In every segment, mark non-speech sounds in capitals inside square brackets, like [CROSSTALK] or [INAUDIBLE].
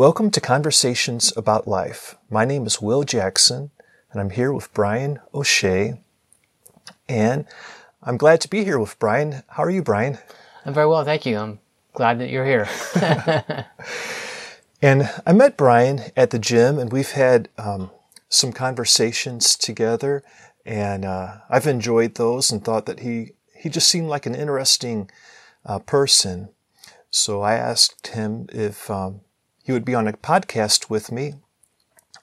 Welcome to Conversations About Life. My name is Will Jackson, and I'm here with Brian O'Shea. And I'm glad to be here with Brian. How are you, Brian? I'm very well, thank you. I'm glad that you're here. [LAUGHS] and I met Brian at the gym, and we've had um, some conversations together, and uh, I've enjoyed those and thought that he he just seemed like an interesting uh, person. So I asked him if um, he would be on a podcast with me.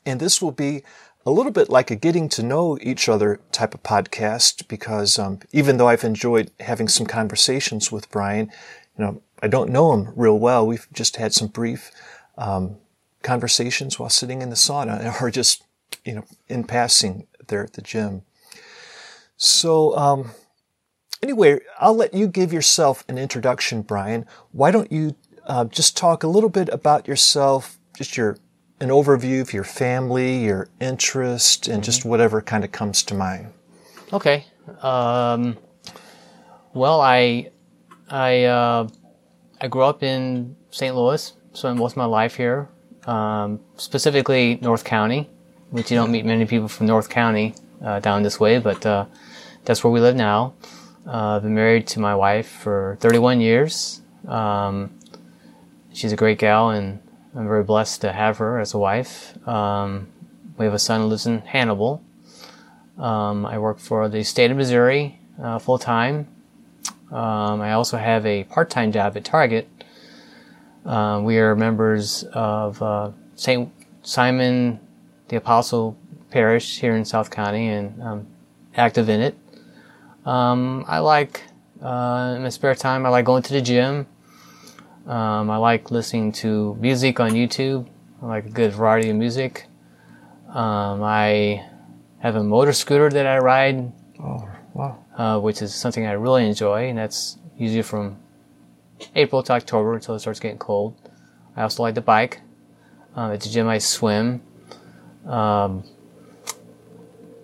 And this will be a little bit like a getting to know each other type of podcast because um, even though I've enjoyed having some conversations with Brian, you know, I don't know him real well. We've just had some brief um, conversations while sitting in the sauna [LAUGHS] or just, you know, in passing there at the gym. So, um, anyway, I'll let you give yourself an introduction, Brian. Why don't you uh, just talk a little bit about yourself, just your an overview of your family, your interest, and mm-hmm. just whatever kind of comes to mind. Okay. Um, well, I I uh, I grew up in St. Louis, spent most of my life here, um, specifically North County, which you don't meet many people from North County uh, down this way, but uh, that's where we live now. Uh, I've been married to my wife for 31 years. Um, she's a great gal, and I'm very blessed to have her as a wife. Um, we have a son who lives in Hannibal. Um, I work for the state of Missouri uh, full time. Um, I also have a part time job at Target. Uh, we are members of uh, St. Simon the Apostle Parish here in South County and I'm active in it. Um, I like, uh, in my spare time, I like going to the gym. Um, I like listening to music on YouTube. I like a good variety of music. Um, I have a motor scooter that I ride. Oh, wow. Uh, which is something I really enjoy, and that's usually from April to October until it starts getting cold. I also like the bike. Um, at the gym, I swim. Um,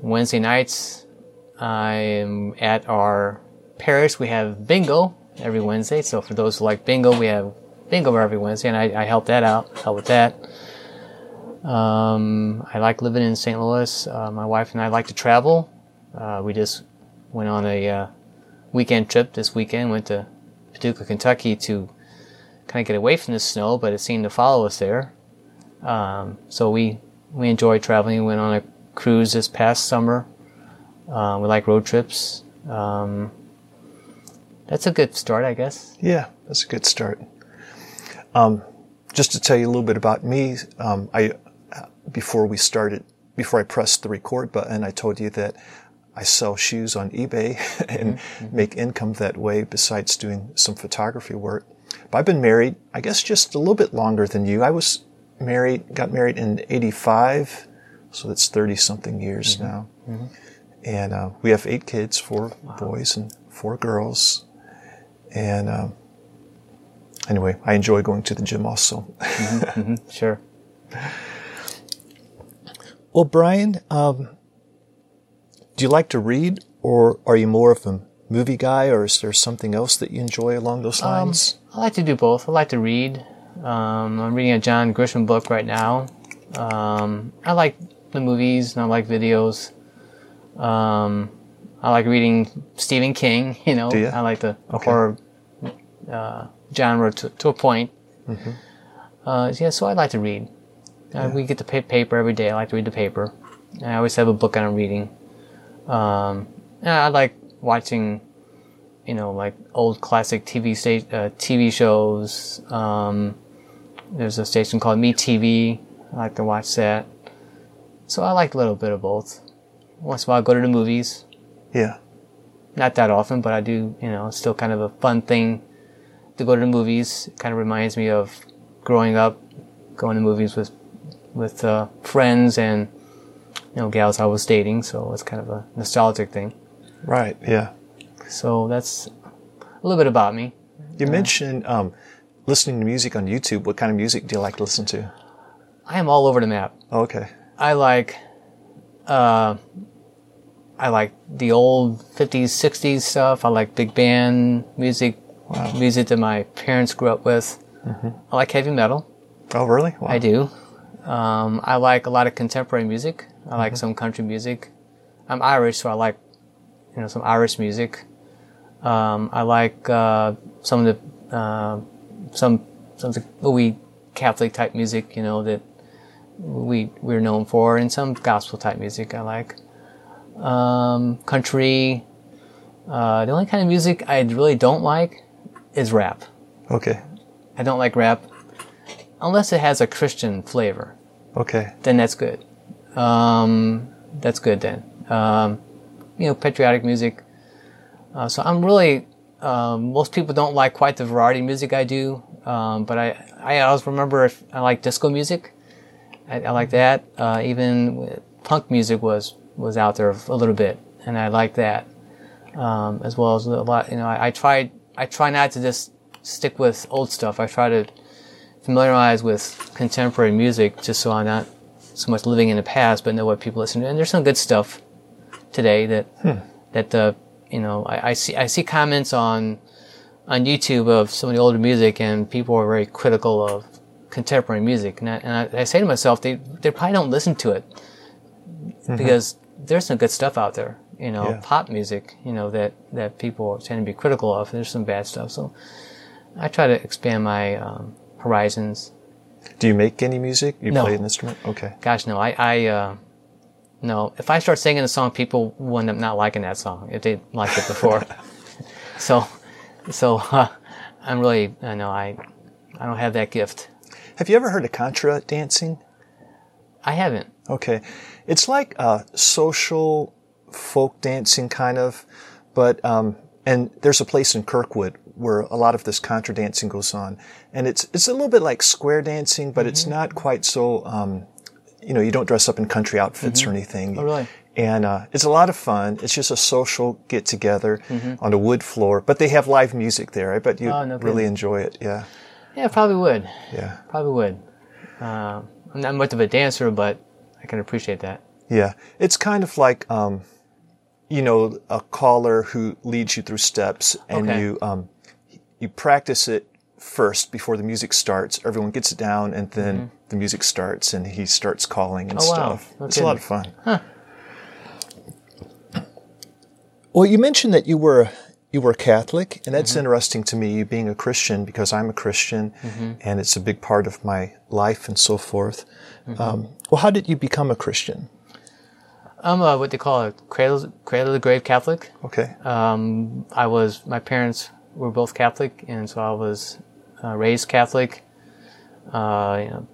Wednesday nights, I'm at our parish. We have bingo every Wednesday. So for those who like bingo, we have bingo every Wednesday, and I, I help that out, help with that. Um, I like living in St. Louis. Uh, my wife and I like to travel. Uh, we just went on a uh, weekend trip this weekend. Went to Paducah, Kentucky to kind of get away from the snow, but it seemed to follow us there. Um, so we we enjoy traveling. We went on a cruise this past summer. Uh, we like road trips. Um, that's a good start, I guess. Yeah, that's a good start. Um, just to tell you a little bit about me, um, I before we started, before I pressed the record button, I told you that I sell shoes on eBay [LAUGHS] and mm-hmm. make income that way. Besides doing some photography work, but I've been married, I guess, just a little bit longer than you. I was married, got married in '85, so that's 30 something years mm-hmm. now. Mm-hmm. And uh, we have eight kids, four wow. boys and four girls. And um, anyway, I enjoy going to the gym also. mm-hmm, mm-hmm, [LAUGHS] sure. Well, Brian, um, do you like to read, or are you more of a movie guy, or is there something else that you enjoy along those um, lines? Um, I like to do both. I like to read. Um, I'm reading a John Grisham book right now. Um, I like the movies and I like videos. Um, I like reading Stephen King. [LAUGHS] You know, you? I like the okay. horror uh, genre to, to a point. Mm-hmm. Uh, yeah, so I like to read. Uh, yeah. we get the paper every day. I like to read the paper. I always have a book I'm reading. Um, I like watching, you know, like old classic TV state uh, TV shows. Um, there's a station called MeTV. I like to watch that. So I like a little bit of both. Once in a while, I go to the movies. Yeah. Not that often, but I do. You know, it's still kind of a fun thing to go to the movies. It kind of reminds me of growing up, going to movies with with uh, friends and you know gals I was dating. So it's kind of a nostalgic thing. Right. Yeah. So that's a little bit about me. You uh, mentioned um, listening to music on YouTube. What kind of music do you like to listen to? I am all over the map. Oh, okay. I like, uh, I like the old 50s, 60s stuff. I like big band music, wow. music that my parents grew up with. Mm-hmm. I like heavy metal. Oh, really? Wow. I do. Um, I like a lot of contemporary music. I like some country music. I'm Irish, so I like you know some Irish music. Um, I like uh, some of the uh, some some of the Louis Catholic type music, you know that we we're known for, and some gospel type music I like. Um, country. Uh, the only kind of music I really don't like is rap. Okay. I don't like rap unless it has a Christian flavor. Okay. Then that's good. Um, that's good then. Um, you know, patriotic music. Uh, so I'm really. Um, most people don't like quite the variety of music I do, um, but I I always remember if I like disco music. I, I like that. Uh, even punk music was was out there a little bit, and I like that um, as well as a lot. You know, I, I try I try not to just stick with old stuff. I try to familiarize with contemporary music just so I'm not so much living in the past, but know what people listen to. And there's some good stuff today that that uh, you know I, I see I see comments on on YouTube of some of the older music, and people are very critical of contemporary music. And I, and I, I say to myself, they they probably don't listen to it because there's some good stuff out there. You know, Yeah. pop music. You know that that people tend to be critical of. There's some bad stuff, so I try to expand my um, horizons. Do you make any music? You No. play an instrument? Okay. Gosh, no, I, I, uh, no. If I start singing a song, people will end up not liking that song if they liked it before. [LAUGHS] so, so uh, I'm really, I know I, I don't have that gift. Have you ever heard of contra dancing? I haven't. Okay. It's like uh, social folk dancing, kind of, but, um, and there's a place in Kirkwood where a lot of this contra dancing goes on. And it's, it's a little bit like square dancing, but it's not quite so, um, you know, you don't dress up in country outfits or anything. Oh, really? And uh, it's a lot of fun. It's just a social get together on a wood floor, but they have live music there. I bet you Oh, no really enjoy it. Yeah. Yeah, probably would. Yeah. Probably would. Uh, I'm not much of a dancer, but I can appreciate that. Yeah, it's kind of like, um, you know, a caller who leads you through steps, and Okay. you um, you practice it first before the music starts. Everyone gets it down, and then the music starts, and he starts calling and Mm-hmm. Oh, wow. stuff. No it's a lot of fun. Well, you mentioned that you were you were Catholic, and that's interesting to me. You being a Christian because I'm a Christian, and it's a big part of my life and so forth. Um, well, how did you become a Christian? I'm uh, what they call a cradle, cradle to the grave Catholic. Okay. Um, I was my parents were both Catholic, and so I was uh, raised Catholic. Uh, you know,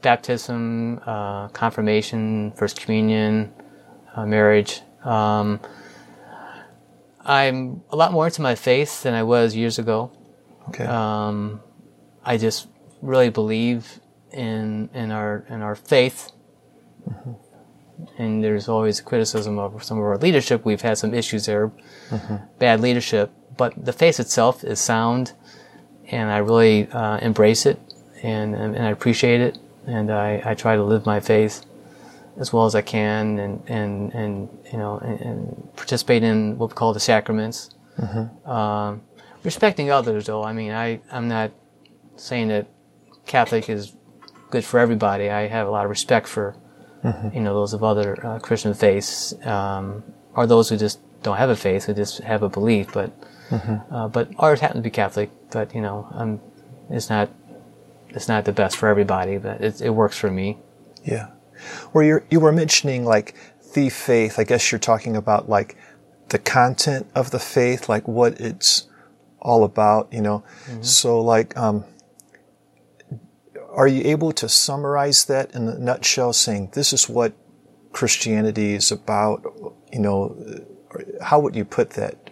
baptism, uh, confirmation, first communion, uh, marriage. Um, I'm a lot more into my faith than I was years ago. Okay. Um, I just really believe in in our in our faith. And there's always criticism of some of our leadership. We've had some issues there, bad leadership. But the faith itself is sound, and I really uh, embrace it, and, and and I appreciate it, and I, I try to live my faith as well as I can, and and and you know, and, and participate in what we call the sacraments. Um, respecting others, though. I mean, I I'm not saying that Catholic is good for everybody. I have a lot of respect for you know those of other uh, Christian faiths, um, or those who just don't have a faith, who just have a belief. But uh, but ours happens to be Catholic. But you know, um, it's not it's not the best for everybody, but it, it works for me. Yeah. Where you you were mentioning like the faith, I guess you're talking about like the content of the faith, like what it's all about, you know. So like um are you able to summarize that in a nutshell saying this is what Christianity is about, you know, how would you put that?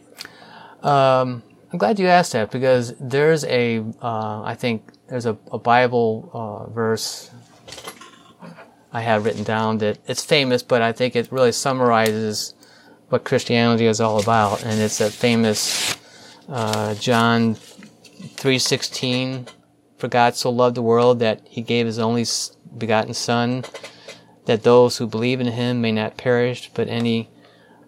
Um, I'm glad you asked that because there's a, uh, I think there's a, a Bible uh, verse I have written down that it's famous, but I think it really summarizes what Christianity is all about, and it's that famous uh, John three sixteen. For God so loved the world that He gave His only begotten Son, that those who believe in Him may not perish, but any,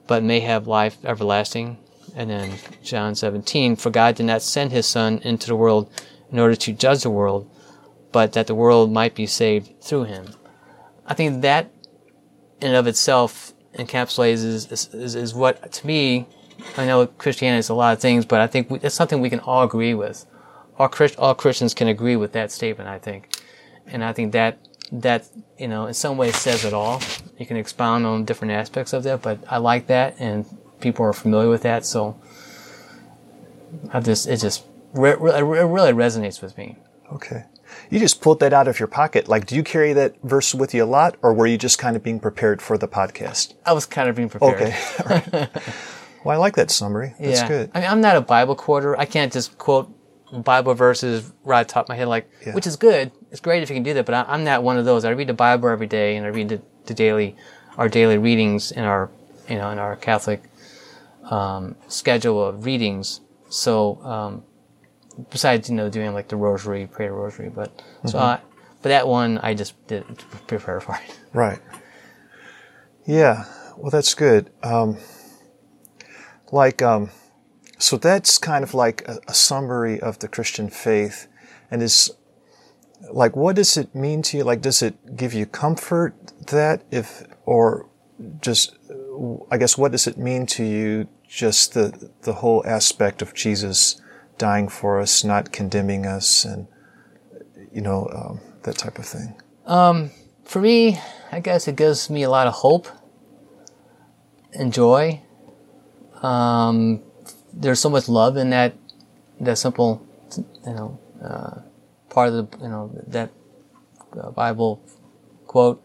but may have life everlasting. And then John 17, for God did not send his Son into the world in order to judge the world, but that the world might be saved through him. I think that in and of itself encapsulates is, is, is what to me I know Christianity is a lot of things, but I think we, it's something we can all agree with. All, Christ, all Christians can agree with that statement, I think. And I think that, that, you know, in some ways says it all. You can expound on different aspects of that, but I like that and people are familiar with that. So I just, it just, re- re- it really resonates with me. Okay. You just pulled that out of your pocket. Like, do you carry that verse with you a lot, or were you just kind of being prepared for the podcast? I was kind of being prepared. Okay. [LAUGHS] well, I like that summary. That's yeah. good. I mean, I'm not a Bible quoter. I can't just quote Bible verses right top of my head, like, Yeah. which is good. It's great if you can do that, but I, I'm not one of those. I read the Bible every day, and I read the, the daily, our daily readings in our, you know, in our Catholic um, schedule of readings. So, um, besides you know doing like the Rosary, pray the Rosary, but so I, but that one I just did prepare for it. [LAUGHS] Right. Yeah. Well, that's good. Um, like, um, so that's kind of like a, a summary of the Christian faith, and is like, what does it mean to you? Like, does it give you comfort that if, or just, I guess, what does it mean to you? Just the the whole aspect of Jesus dying for us, not condemning us, and you know um, that type of thing. For me, I guess it gives me a lot of hope and joy. Um, there's so much love in that that simple, you know, uh, part of the you know that uh, Bible quote.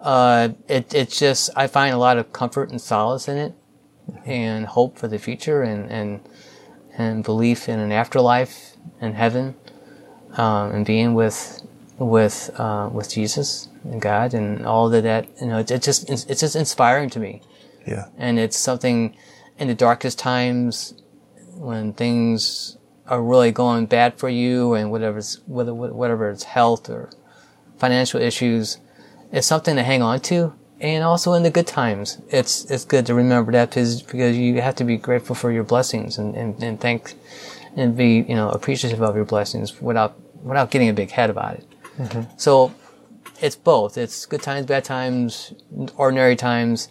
Uh, it it's just I find a lot of comfort and solace in it, and hope for the future, and and and belief in an afterlife and heaven, um, and being with with uh, with Jesus and God and all that. That you know, it, it just it's just inspiring to me Yeah. and it's something in the darkest times when things are really going bad for you and whatever's whether whatever it's health or financial issues it's something to hang on to. And also in the good times it's it's good to remember that because because you have to be grateful for your blessings and, and, and thank and be you know appreciative of your blessings without without getting a big head about it. Mm-hmm. So it's both. It's good times bad times ordinary times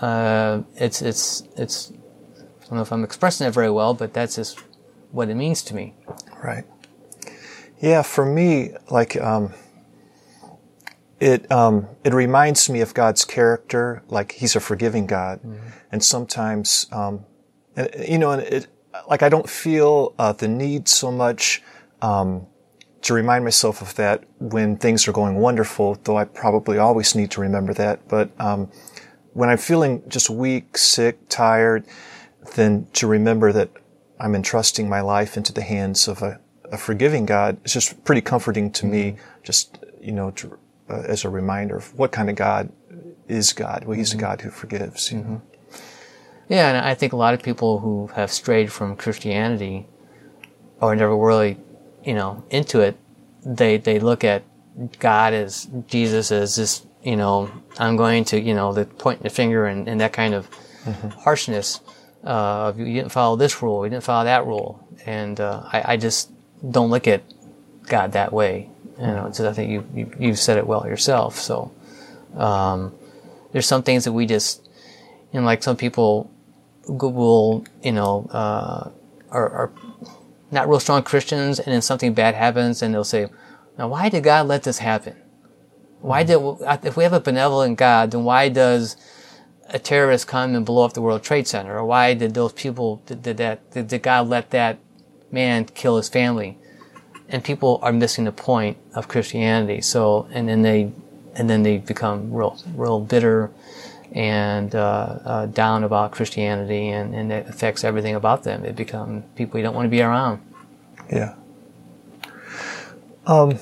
uh, it's it's it's I don't know if I'm expressing it very well, but that's just what it means to me. Right. Yeah, for me, like um, it um, it reminds me of God's character. Like He's a forgiving God, and sometimes, um, you know, and it like I don't feel uh, the need so much um, to remind myself of that when things are going wonderful. Though I probably always need to remember that, but um, when I'm feeling just weak, sick, tired, then to remember that I'm entrusting my life into the hands of a, a forgiving God is just pretty comforting to me. Mm-hmm. Just you know, to, uh, as a reminder of what kind of God is God. Well, He's a mm-hmm. God who forgives. You know? Mm-hmm. Yeah, and I think a lot of people who have strayed from Christianity or never really, you know, into it, they they look at God as Jesus as this, you know, I'm going to, you know, the pointing the finger and, and that kind of harshness. Uh, of you didn't follow this rule, you didn't follow that rule, and uh, I, I just don't look at God that way. You know, it's just, I think you, you you've said it well yourself. So um, there's some things that we just, you know, like some people will, you know, uh, are, are not real strong Christians, and then something bad happens, and they'll say, "Now, why did God let this happen? Why did if we have a benevolent God, then why does a terrorist come and blow up the World Trade Center, or why did those people did, did that did, did God let that man kill his family?" And people are missing the point of Christianity. So, and then they and then they become real real bitter and uh, uh, down about Christianity, and, and it affects everything about them. They become people you don't want to be around. Yeah. Um,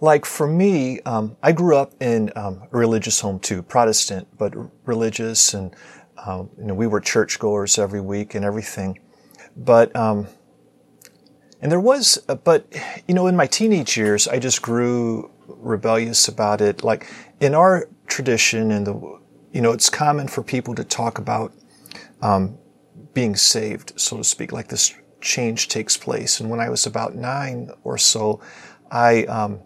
like for me, um, I grew up in um, a religious home too, Protestant, but religious, and um, you know we were churchgoers every week and everything. But um, and there was, uh, but you know, in my teenage years, I just grew rebellious about it. Like in our tradition, and the you know, it's common for people to talk about um, being saved, so to speak, like this change takes place. And when I was about nine or so, I, um,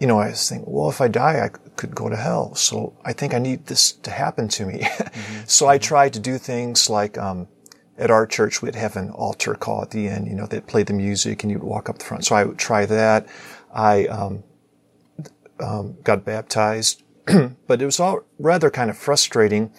you know, I was thinking, well, if I die, I could go to hell. So I think I need this to happen to me. [LAUGHS] Mm-hmm. so I tried to do things like, um, at our church, we'd have an altar call at the end, you know, they'd play the music and you'd walk up the front. So I would try that. I, um, um, got baptized, [CLEARS THROAT] but it was all rather kind of frustrating.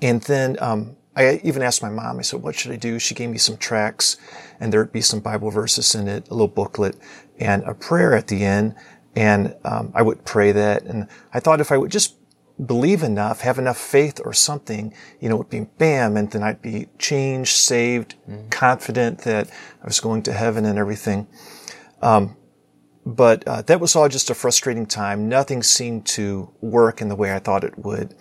And then, um, I even asked my mom, I said, what should I do? She gave me some tracts and there'd be some Bible verses in it, a little booklet and a prayer at the end. And, um, I would pray that. And I thought if I would just believe enough, have enough faith or something, you know, it would be bam, and then I'd be changed, saved, mm-hmm. confident that I was going to heaven and everything. Um, but uh, that was all just a frustrating time. Nothing seemed to work in the way I thought it would.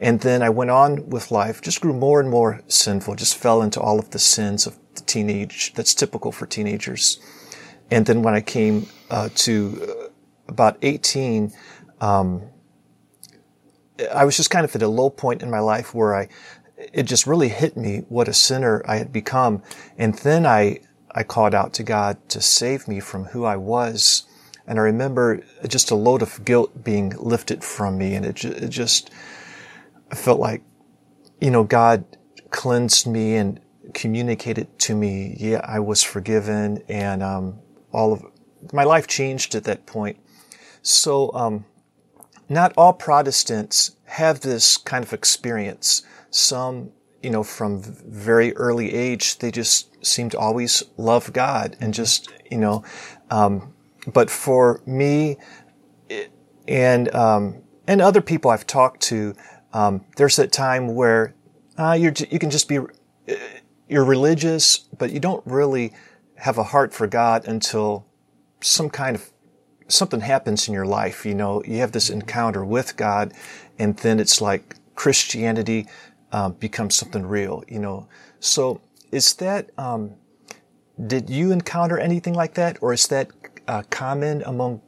And then I went on with life, just grew more and more sinful, just fell into all of the sins of the teenage that's typical for teenagers. And then when I came uh, to uh, about 18, um, I was just kind of at a low point in my life where I, it just really hit me what a sinner I had become. And then I, I called out to God to save me from who I was. And I remember just a load of guilt being lifted from me. And it, it just, I felt like, you know, God cleansed me and communicated to me, yeah, I was forgiven. And, um, all of my life changed at that point. So, um, not all Protestants have this kind of experience. Some, you know, from very early age, they just seem to always love God and just, you know, um, but for me and, um, and other people I've talked to, um, there's that time where, uh, you're, you can just be, uh, you're religious, but you don't really have a heart for God until some kind of something happens in your life. You know, you have this encounter with God, and then it's like Christianity um, becomes something real. You know, so is that? Um, did you encounter anything like that, or is that uh, common among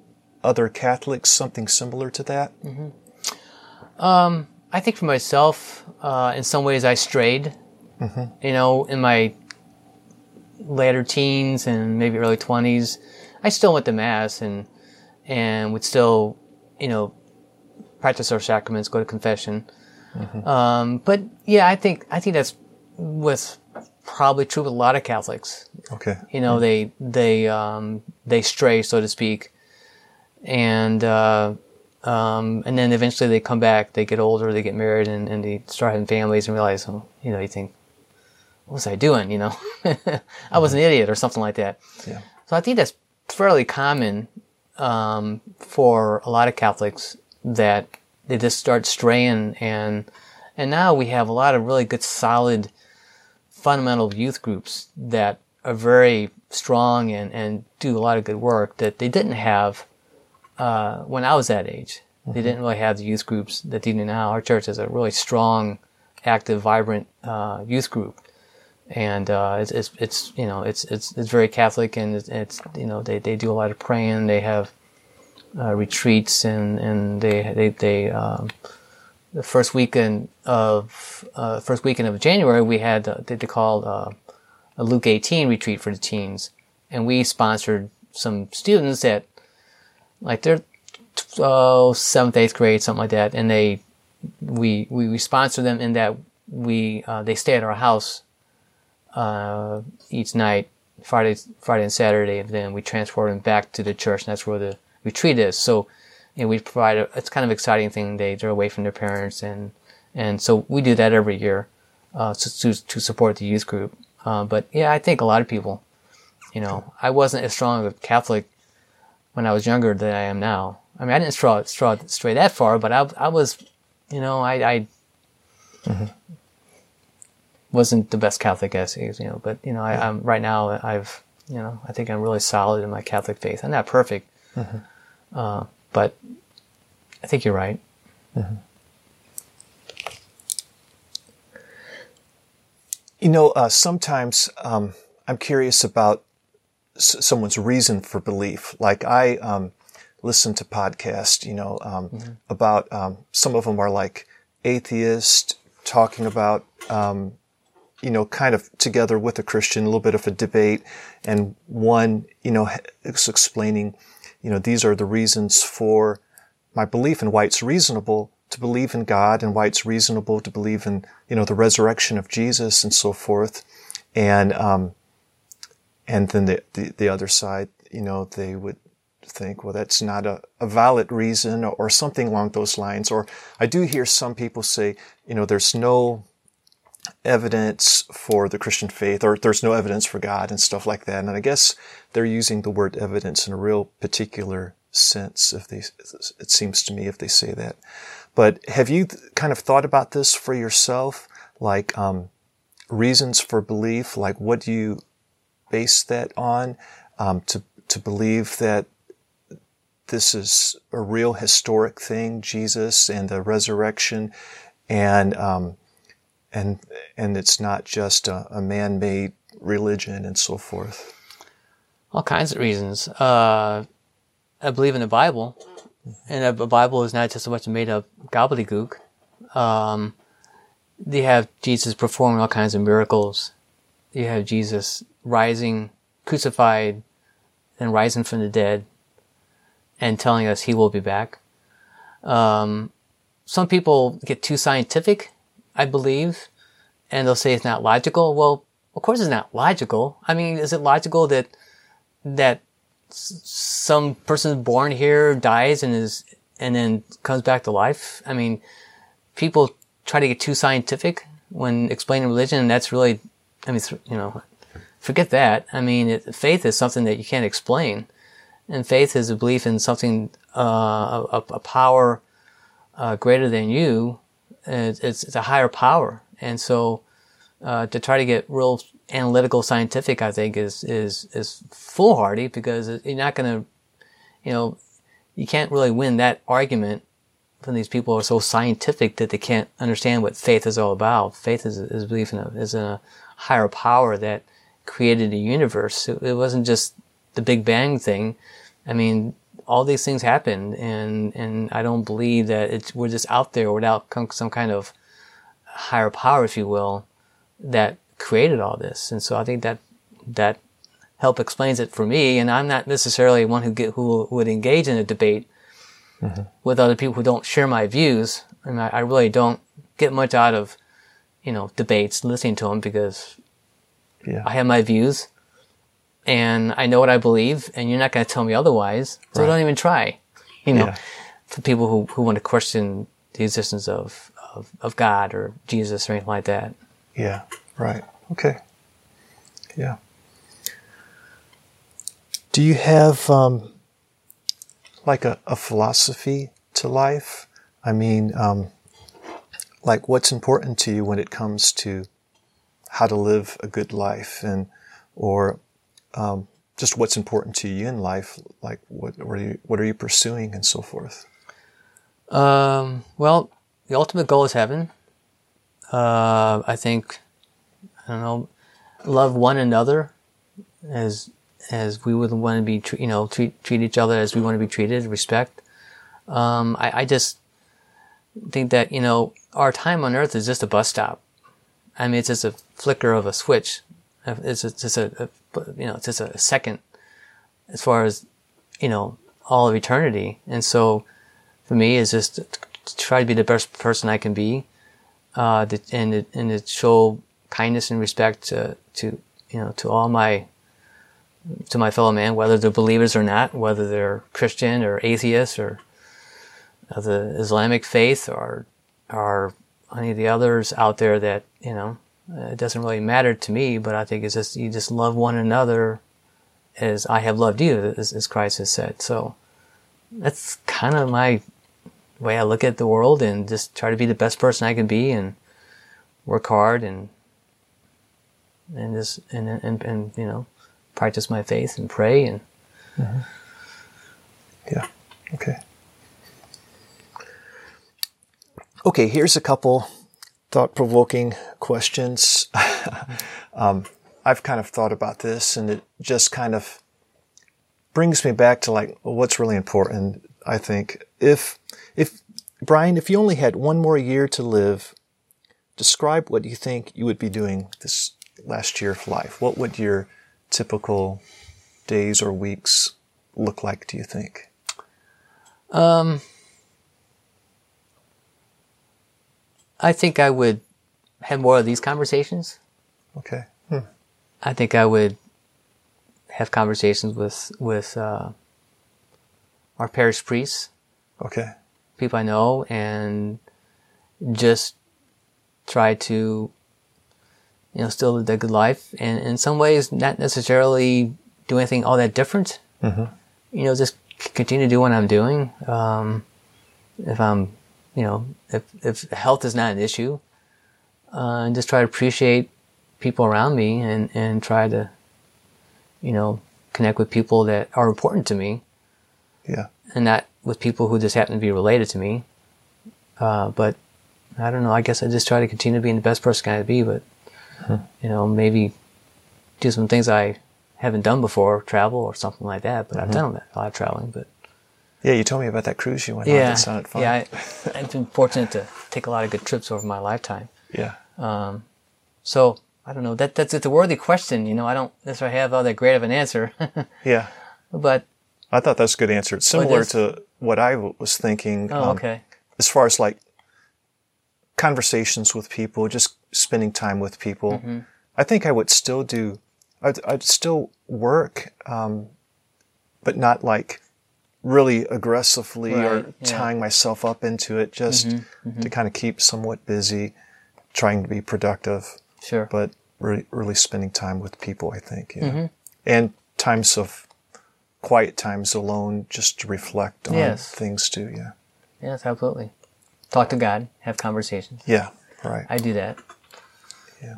other Catholics? Something similar to that? Mm-hmm. Um, I think for myself, uh, in some ways, I strayed. Mm-hmm. You know, in my later teens and maybe early twenties, I still went to mass and and would still, you know, practice our sacraments, go to confession. Mm-hmm. Um, but yeah, I think I think that's was probably true with a lot of Catholics. Okay. You know, mm-hmm. they they um, they stray, so to speak, and uh, um, and then eventually they come back. They get older, they get married, and, and they start having families, and realize, oh, you know, you think, what was I doing? You know, [LAUGHS] I was an idiot or something like that. Yeah. So I think that's fairly common um, for a lot of Catholics that they just start straying and and now we have a lot of really good solid fundamental youth groups that are very strong and, and do a lot of good work that they didn't have uh, when I was that age. Mm-hmm. They didn't really have the youth groups that they do now. Our church has a really strong, active, vibrant uh, youth group and uh, it's, it's, it's you know it's it's it's very Catholic and it's, it's, you know they, they do a lot of praying. They have uh, retreats and and they they they um, the first weekend of uh, first weekend of January we had uh, they called uh, a Luke 18 retreat for the teens. And we sponsored some students that like they're oh, seventh eighth grade something like that. And they we we, we sponsor them in that we uh, they stay at our house uh, each night, Friday, Friday and Saturday, and then we transport them back to the church, and that's where the retreat is. So, you know, we provide a, it's kind of exciting thing. They, they're away from their parents, and and so we do that every year uh, to to support the youth group. Uh, but yeah, I think a lot of people, you know, I wasn't as strong of a Catholic when I was younger than I am now. I mean, I didn't straw, straw stray that far, but I, I was, you know, I, I mm-hmm wasn't the best Catholic as you know, but you know, I, am right now. I've you know, I think I'm really solid in my Catholic faith. I'm not perfect, mm-hmm. uh, but I think you're right. Mm-hmm. You know, uh, sometimes um, I'm curious about s- someone's reason for belief. Like I um, listen to podcasts, you know, um, mm-hmm. about um, some of them are like atheist talking about um, you know, kind of together with a Christian, a little bit of a debate, and one, you know, is explaining, you know, these are the reasons for my belief and why it's reasonable to believe in God and why it's reasonable to believe in, you know, the resurrection of Jesus and so forth. And, um, and then the, the, the other side, you know, they would think, well, that's not a, a valid reason or, or something along those lines. Or I do hear some people say, you know, there's no evidence for the Christian faith or there's no evidence for God and stuff like that. And I guess they're using the word evidence in a real particular sense if they, it seems to me if they say that. But have you kind of thought about this for yourself? Like, um, reasons for belief? Like, what do you base that on? Um, to, to believe that this is a real historic thing, Jesus and the resurrection, and, um, and, and it's not just a, a man-made religion and so forth. All kinds of reasons. Uh, I believe in the Bible, and the Bible is not just a bunch of made up gobbledygook. Um, they have Jesus performing all kinds of miracles. You have Jesus rising, crucified, and rising from the dead, and telling us he will be back. Um, some people get too scientific, I believe, and they'll say it's not logical. Well, of course it's not logical. I mean, is it logical that that some person born here dies and is and then comes back to life. I mean, people try to get too scientific when explaining religion, and that's really, I mean, you know, forget that. I mean, it, faith is something that you can't explain, and faith is a belief in something, uh, a, a, power uh, greater than you. It's, it's, a higher power, and so uh, to try to get real analytical scientific, I think is, is, is foolhardy because you're not going to, you know, you can't really win that argument from these people are so scientific that they can't understand what faith is all about. Faith is, is belief in a, is in a higher power that created the universe. It, it wasn't just the Big Bang thing. I mean, all these things happened and, and I don't believe that it's, we're just out there without some kind of higher power, if you will, that created all this. And so I think that that help explains it for me. And I'm not necessarily one who get who would engage in a debate mm-hmm. with other people who don't share my views. And I, I, really don't get much out of you know debates, listening to them because yeah. I have my views and I know what I believe, and you're not going to tell me otherwise. So right. don't even try. You know, yeah. for people who who want to question the existence of, of of God or Jesus or anything like that. Yeah. Right. Okay. Yeah. Do you have um, like a, a, philosophy to life? I mean, um, like what's important to you when it comes to how to live a good life, and or um, just what's important to you in life? Like what, what are you what are you pursuing, and so forth? Um, well, the ultimate goal is heaven. Uh, I think I don't know, love one another as as we would want to be, you know, treat treat each other as we want to be treated, respect. Um, I, I just think that you know our time on Earth is just a bus stop. I mean, it's just a flicker of a switch. It's just a, a you know, it's just a second as far as you know all of eternity. And so, for me, it's just to try to be the best person I can be, uh, and and to show kindness and respect to, to you know to all my to my fellow man, whether they're believers or not, whether they're Christian or atheist or the Islamic faith or or any of the others out there that you know it doesn't really matter to me. But I think it's just you just love one another as I have loved you, as, as Christ has said. So that's kind of my way I look at the world and just try to be the best person I can be and work hard and and just and, and and you know practice my faith and pray and mm-hmm. yeah okay okay here's a couple thought-provoking questions [LAUGHS] um, i've kind of thought about this and it just kind of brings me back to like what's really important i think if if brian if you only had one more year to live describe what you think you would be doing this last year of life. What would your typical days or weeks look like, do you think? Um, I think I would have more of these conversations. Okay. Hmm. I think I would have conversations with with uh, our parish priests, Okay. people I know, and just try to, you know, still live a good life. And in some ways, not necessarily do anything all that different. Mhm. You know, just continue to do what I'm doing. Um, if I'm, you know, if if health is not an issue, uh, and just try to appreciate people around me and and try to, you know, connect with people that are important to me Yeah. and not with people who just happen to be related to me. Uh, but I don't know. I guess I just try to continue being the best person I can be. But you know, maybe do some things I haven't done before, travel or something like that. But I've done a lot of traveling. But Yeah, you told me about that cruise you went on. yeah, That sounded fun. yeah, I, I've been fortunate to take a lot of good trips over my lifetime. yeah. Um, so I don't know. That that's it's a worthy question. You know, I don't necessarily have all that great of an answer, [LAUGHS] Yeah. but I thought that's a good answer. It's similar to what I was thinking. oh, um, okay, As far as like conversations with people, just spending time with people. Mm-hmm. I think I would still do, I'd, I'd still work, um, but not like really aggressively or yeah. Mm-hmm, tying myself up into it, just to kind of keep somewhat busy, trying to be productive, sure. but really, really spending time with people, I think. Yeah. Mm-hmm. And times of quiet times alone just to reflect on Yes. things too. Yeah. yes, absolutely. Talk to God, have conversations. Yeah. Right. I do that. Yeah.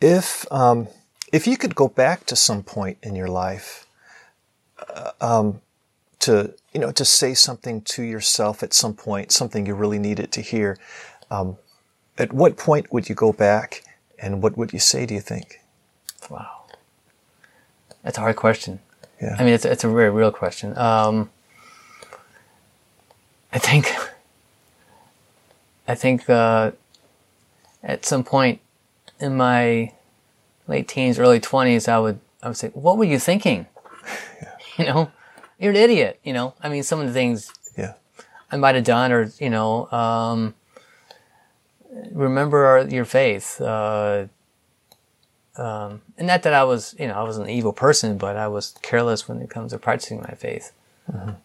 If um, if you could go back to some point in your life, um, to you know, to say something to yourself at some point, something you really needed to hear, um, at what point would you go back, and what would you say? Do you think? Wow. That's a hard question. Yeah. I mean, it's, it's a very real question. Um, I think, I think, uh, at some point in my late teens, early twenties, I would, I would say, what were you thinking? [LAUGHS] [LAUGHS] You know, you're an idiot. You know, I mean, some of the things yeah. I might have done, or you know, um, remember our, your faith. Uh, um, and not that I was, you know, I was an evil person, but I was careless when it comes to practicing my faith.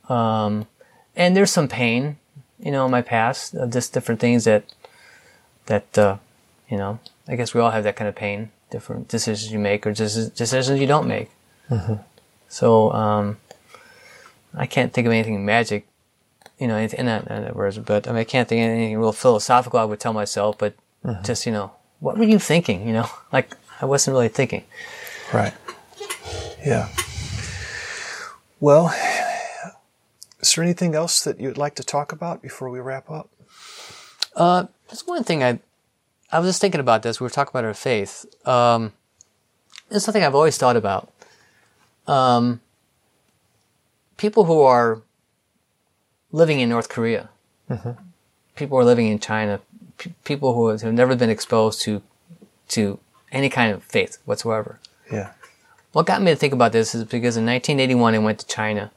Um, and there's some pain, you know, in my past of just different things that that uh, you know. I guess we all have that kind of pain, different decisions you make or just decisions you don't make. So um, I can't think of anything magic you know, anything, not, not words, but I mean, I can't think of anything real philosophical I would tell myself, but just, you know, what were you thinking? You know, [LAUGHS] like I wasn't really thinking. Right. Yeah. Well, is there anything else that you'd like to talk about before we wrap up? Uh, there's one thing I, I was just thinking about this. We were talking about our faith. Um, it's something I've always thought about. Um, people who are living in North Korea, people who are living in China, p- people who have never been exposed to, to any kind of faith whatsoever. Yeah. What got me to think about this is because in 1981 I went to China,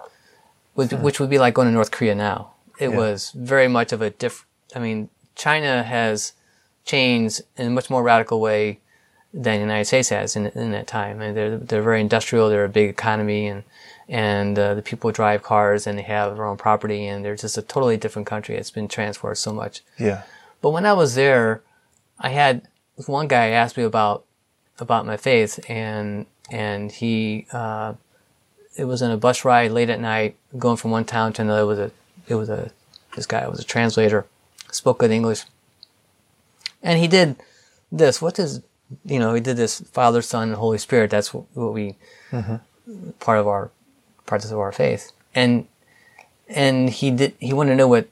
which, which would be like going to North Korea now. It Yeah. was very much of a diff. I mean, China has changed in a much more radical way than the United States has in, in that time. And they're they're very industrial. They're a big economy, and and uh, the people drive cars and they have their own property, and they're just a totally different country. It's been transformed so much. Yeah. But when I was there, I had one guy asked me about about my faith, and and he uh, it was in a bus ride late at night, going from one town to another. It was a it was a this guy was a translator, spoke good English, and he did this. What does you know? He did this Father, Son, and Holy Spirit. That's what, what we mm-hmm. part of our parts of our faith, and and he did he wanted to know what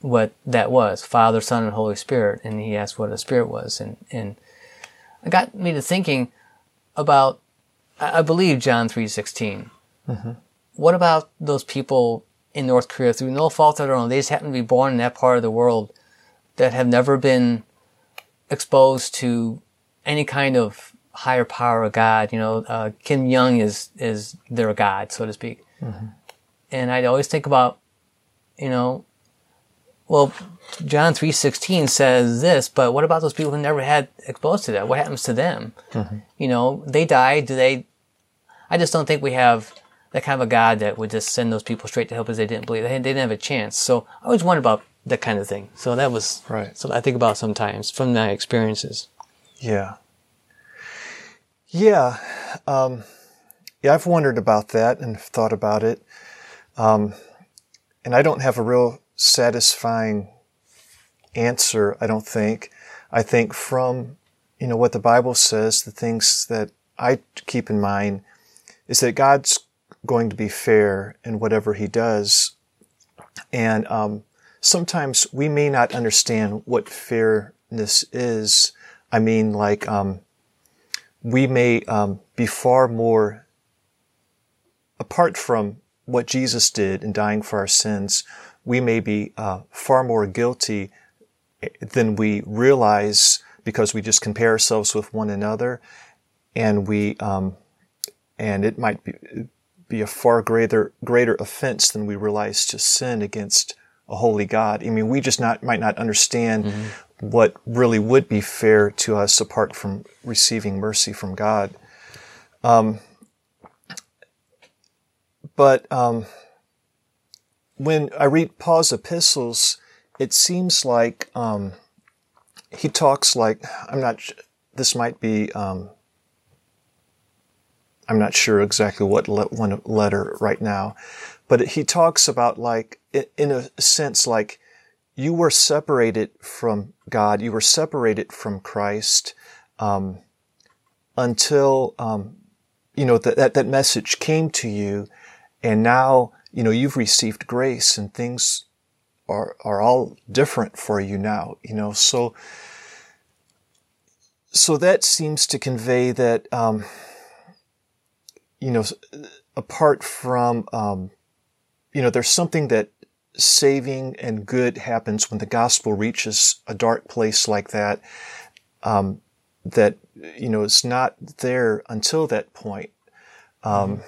what that was father son and holy spirit. And he asked what a spirit was. And and it got me to thinking about i I believe john 3.16 mm-hmm. what about those people in north korea through no fault of their own? They just happen to be born in that part of the world that have never been exposed to any kind of higher power of God. You know, uh, Kim Jong-un is is their God, so to speak. Mm-hmm. And I'd always think about, you know, well, John three sixteen says this, but what about those people who never had exposed to that? What happens to them? Mm-hmm. You know, they die. Do they? I just don't think we have that kind of a God that would just send those people straight to hell because they didn't believe. They, they didn't have a chance. So I always wonder about that kind of thing. So that was right. So I think about sometimes from my experiences. Yeah. Yeah. Um, yeah, I've wondered about that and thought about it. Um, and I don't have a real satisfying answer, I don't think. I think from, you know, what the Bible says, the things that I keep in mind is that God's going to be fair in whatever he does. And um, sometimes we may not understand what fairness is. I mean, like, um, we may um, be far more, apart from what Jesus did in dying for our sins, we may be uh, far more guilty than we realize because we just compare ourselves with one another, and we um, and it might be be a far greater greater offense than we realize to sin against a holy God. I mean, we just not might not understand mm-hmm. what really would be fair to us apart from receiving mercy from God. Um, but um, when I read Paul's epistles, it seems like um, he talks like I'm not. This might be um, I'm not sure exactly what le- one letter right now, but he talks about like, in a sense, like you were separated from God, you were separated from Christ um, until um, you know that, that message came to you, and now you know you've received grace and things are are all different for you now. You know, so so that seems to convey that. Um, you know, apart from, um, you know, there's something that saving and good happens when the gospel reaches a dark place like that. Um, that you know it's not there until that point. Um.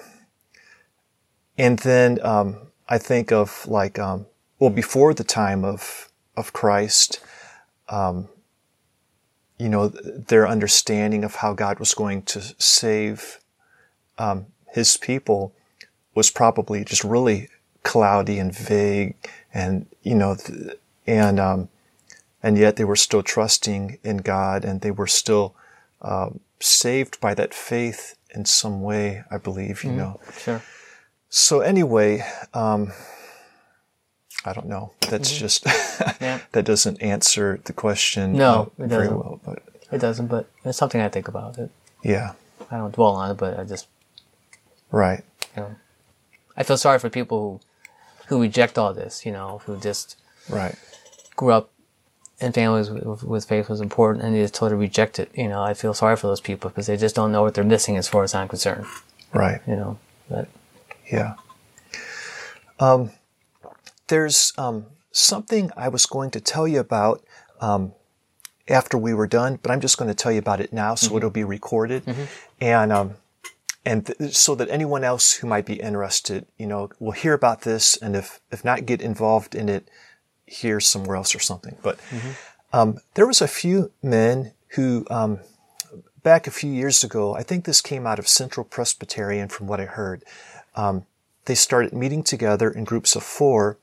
And then um, I think of like um, well before the time of of Christ, um, you know, their understanding of how God was going to save um, his people was probably just really cloudy and vague and you know and um, and yet they were still trusting in God and they were still uh, saved by that faith in some way I believe you mm-hmm. know sure so anyway um, I don't know that's mm-hmm. just [LAUGHS] yeah. that doesn't answer the question no uh, very well but it doesn't but it's something I think about it yeah I don't dwell on it but I just Right. You know, I feel sorry for people who reject all this. You know, who just right grew up in families with, with faith was important and they just totally reject it. You know, I feel sorry for those people because they just don't know what they're missing as far as I'm concerned. Right. You know, but yeah. Um, there's um, something I was going to tell you about um, after we were done, but I'm just going to tell you about it now, so mm-hmm. it'll be recorded. Mm-hmm. And um, and th- so that anyone else who might be interested, you know, will hear about this, and if if not get involved in it, here somewhere else or something. But mm-hmm. um, there was a few men who, um, back a few years ago, I think this came out of Central Presbyterian, from what I heard. Um, they started meeting together in groups of four,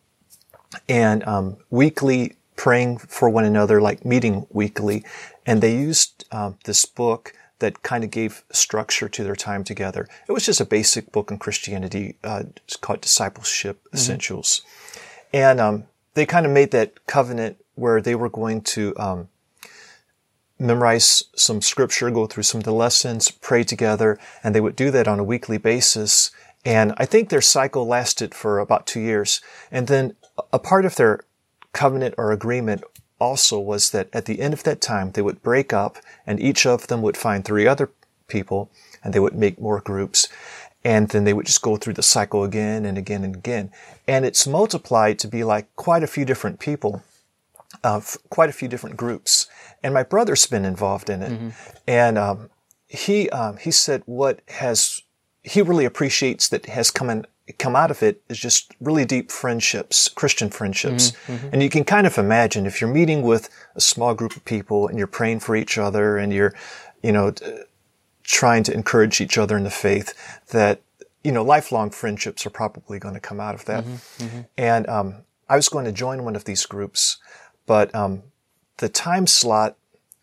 and um, weekly praying for one another, like meeting weekly, and they used um, this book that kind of gave structure to their time together. It was just a basic book on Christianity uh, called Discipleship mm-hmm. Essentials. And um, they kind of made that covenant where they were going to um, memorize some scripture, go through some of the lessons, pray together, and they would do that on a weekly basis. And I think their cycle lasted for about two years. And then a part of their covenant or agreement also was that at the end of that time, they would break up and each of them would find three other people and they would make more groups. And then they would just go through the cycle again and again and again. And it's multiplied to be like quite a few different people. uh, f- quite a few different groups, and my brother's been involved in it, and um, he um, he said what has he really appreciates that has come in come out of it is just really deep friendships, Christian friendships. And you can kind of imagine if you're meeting with a small group of people and you're praying for each other and you're, you know, trying to encourage each other in the faith that, you know, lifelong friendships are probably going to come out of that. And, um, I was going to join one of these groups, but, um, the time slot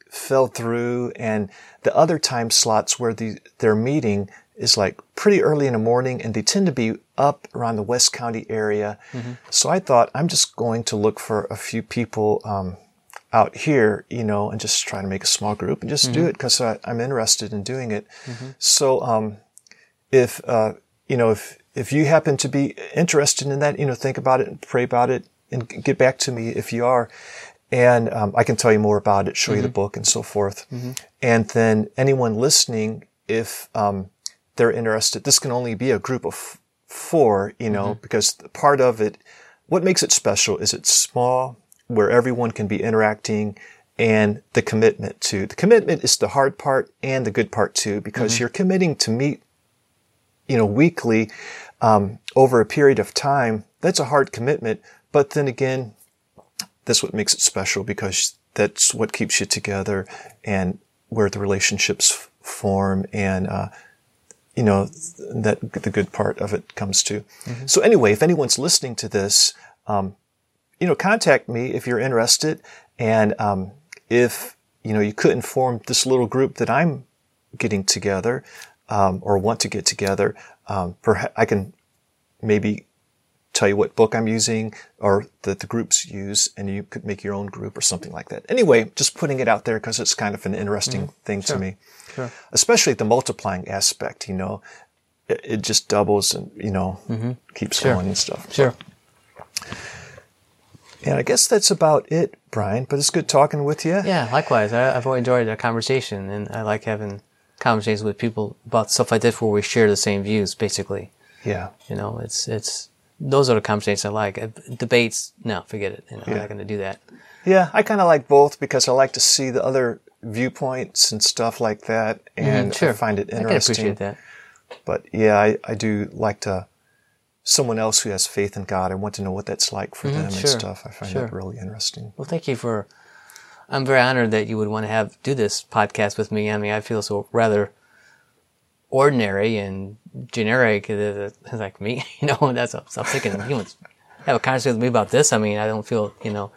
fell through and the other time slots where the, they're meeting is like pretty early in the morning and they tend to be up around the West County area. So I thought I'm just going to look for a few people, um, out here, you know, and just try to make a small group and just do it because I'm interested in doing it. So, um, if, uh, you know, if, if you happen to be interested in that, you know, think about it and pray about it and get back to me if you are. And, um, I can tell you more about it, show you the book and so forth. And then anyone listening, if, um, they're interested, this can only be a group of four, you know, because part of it, what makes it special is it's small, where everyone can be interacting and the commitment to the commitment is the hard part and the good part too, because you're committing to meet, you know, weekly, um, over a period of time. That's a hard commitment. But then again, that's what makes it special because that's what keeps you together and where the relationships form and, uh, you know, that the good part of it comes to. So anyway, if anyone's listening to this, um, you know, contact me if you're interested. And, um, if, you know, you couldn't form this little group that I'm getting together, um, or want to get together, um, perhaps I can maybe tell you what book I'm using or that the groups use and you could make your own group or something like that. Anyway, just putting it out there because it's kind of an interesting mm-hmm. thing to me. Sure. Especially the multiplying aspect, you know, it, it just doubles and, you know, mm-hmm. keeps Sure. going and stuff. Sure. And I guess that's about it, Brian, but it's good talking with you. Yeah, likewise. I, I've always enjoyed our conversation, and I like having conversations with people about stuff like this where we share the same views, basically. Yeah. You know, it's it's those are the conversations I like. Uh, Debates, no, forget it. You know, I'm not going to do that. Yeah, I kind of like both because I like to see the other viewpoints and stuff like that, and sure. I find it interesting. I appreciate that. But yeah, I, I do like to someone else who has faith in God. I want to know what that's like for them Mm-hmm, sure, and stuff. I find sure. that really interesting. Well, thank you for. I'm very honored that you would want to have do this podcast with me. I mean, I feel so rather ordinary and generic, uh, like me. [LAUGHS] You know, that's so I'm thinking. You know, have a conversation with me about this. I mean, I don't feel you know.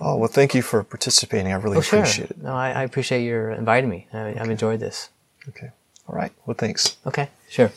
Oh well, thank you for participating. I really Oh, sure. appreciate it. No, I, I appreciate your inviting me. I, I've enjoyed this. Okay. All right. Well, thanks. Okay, sure.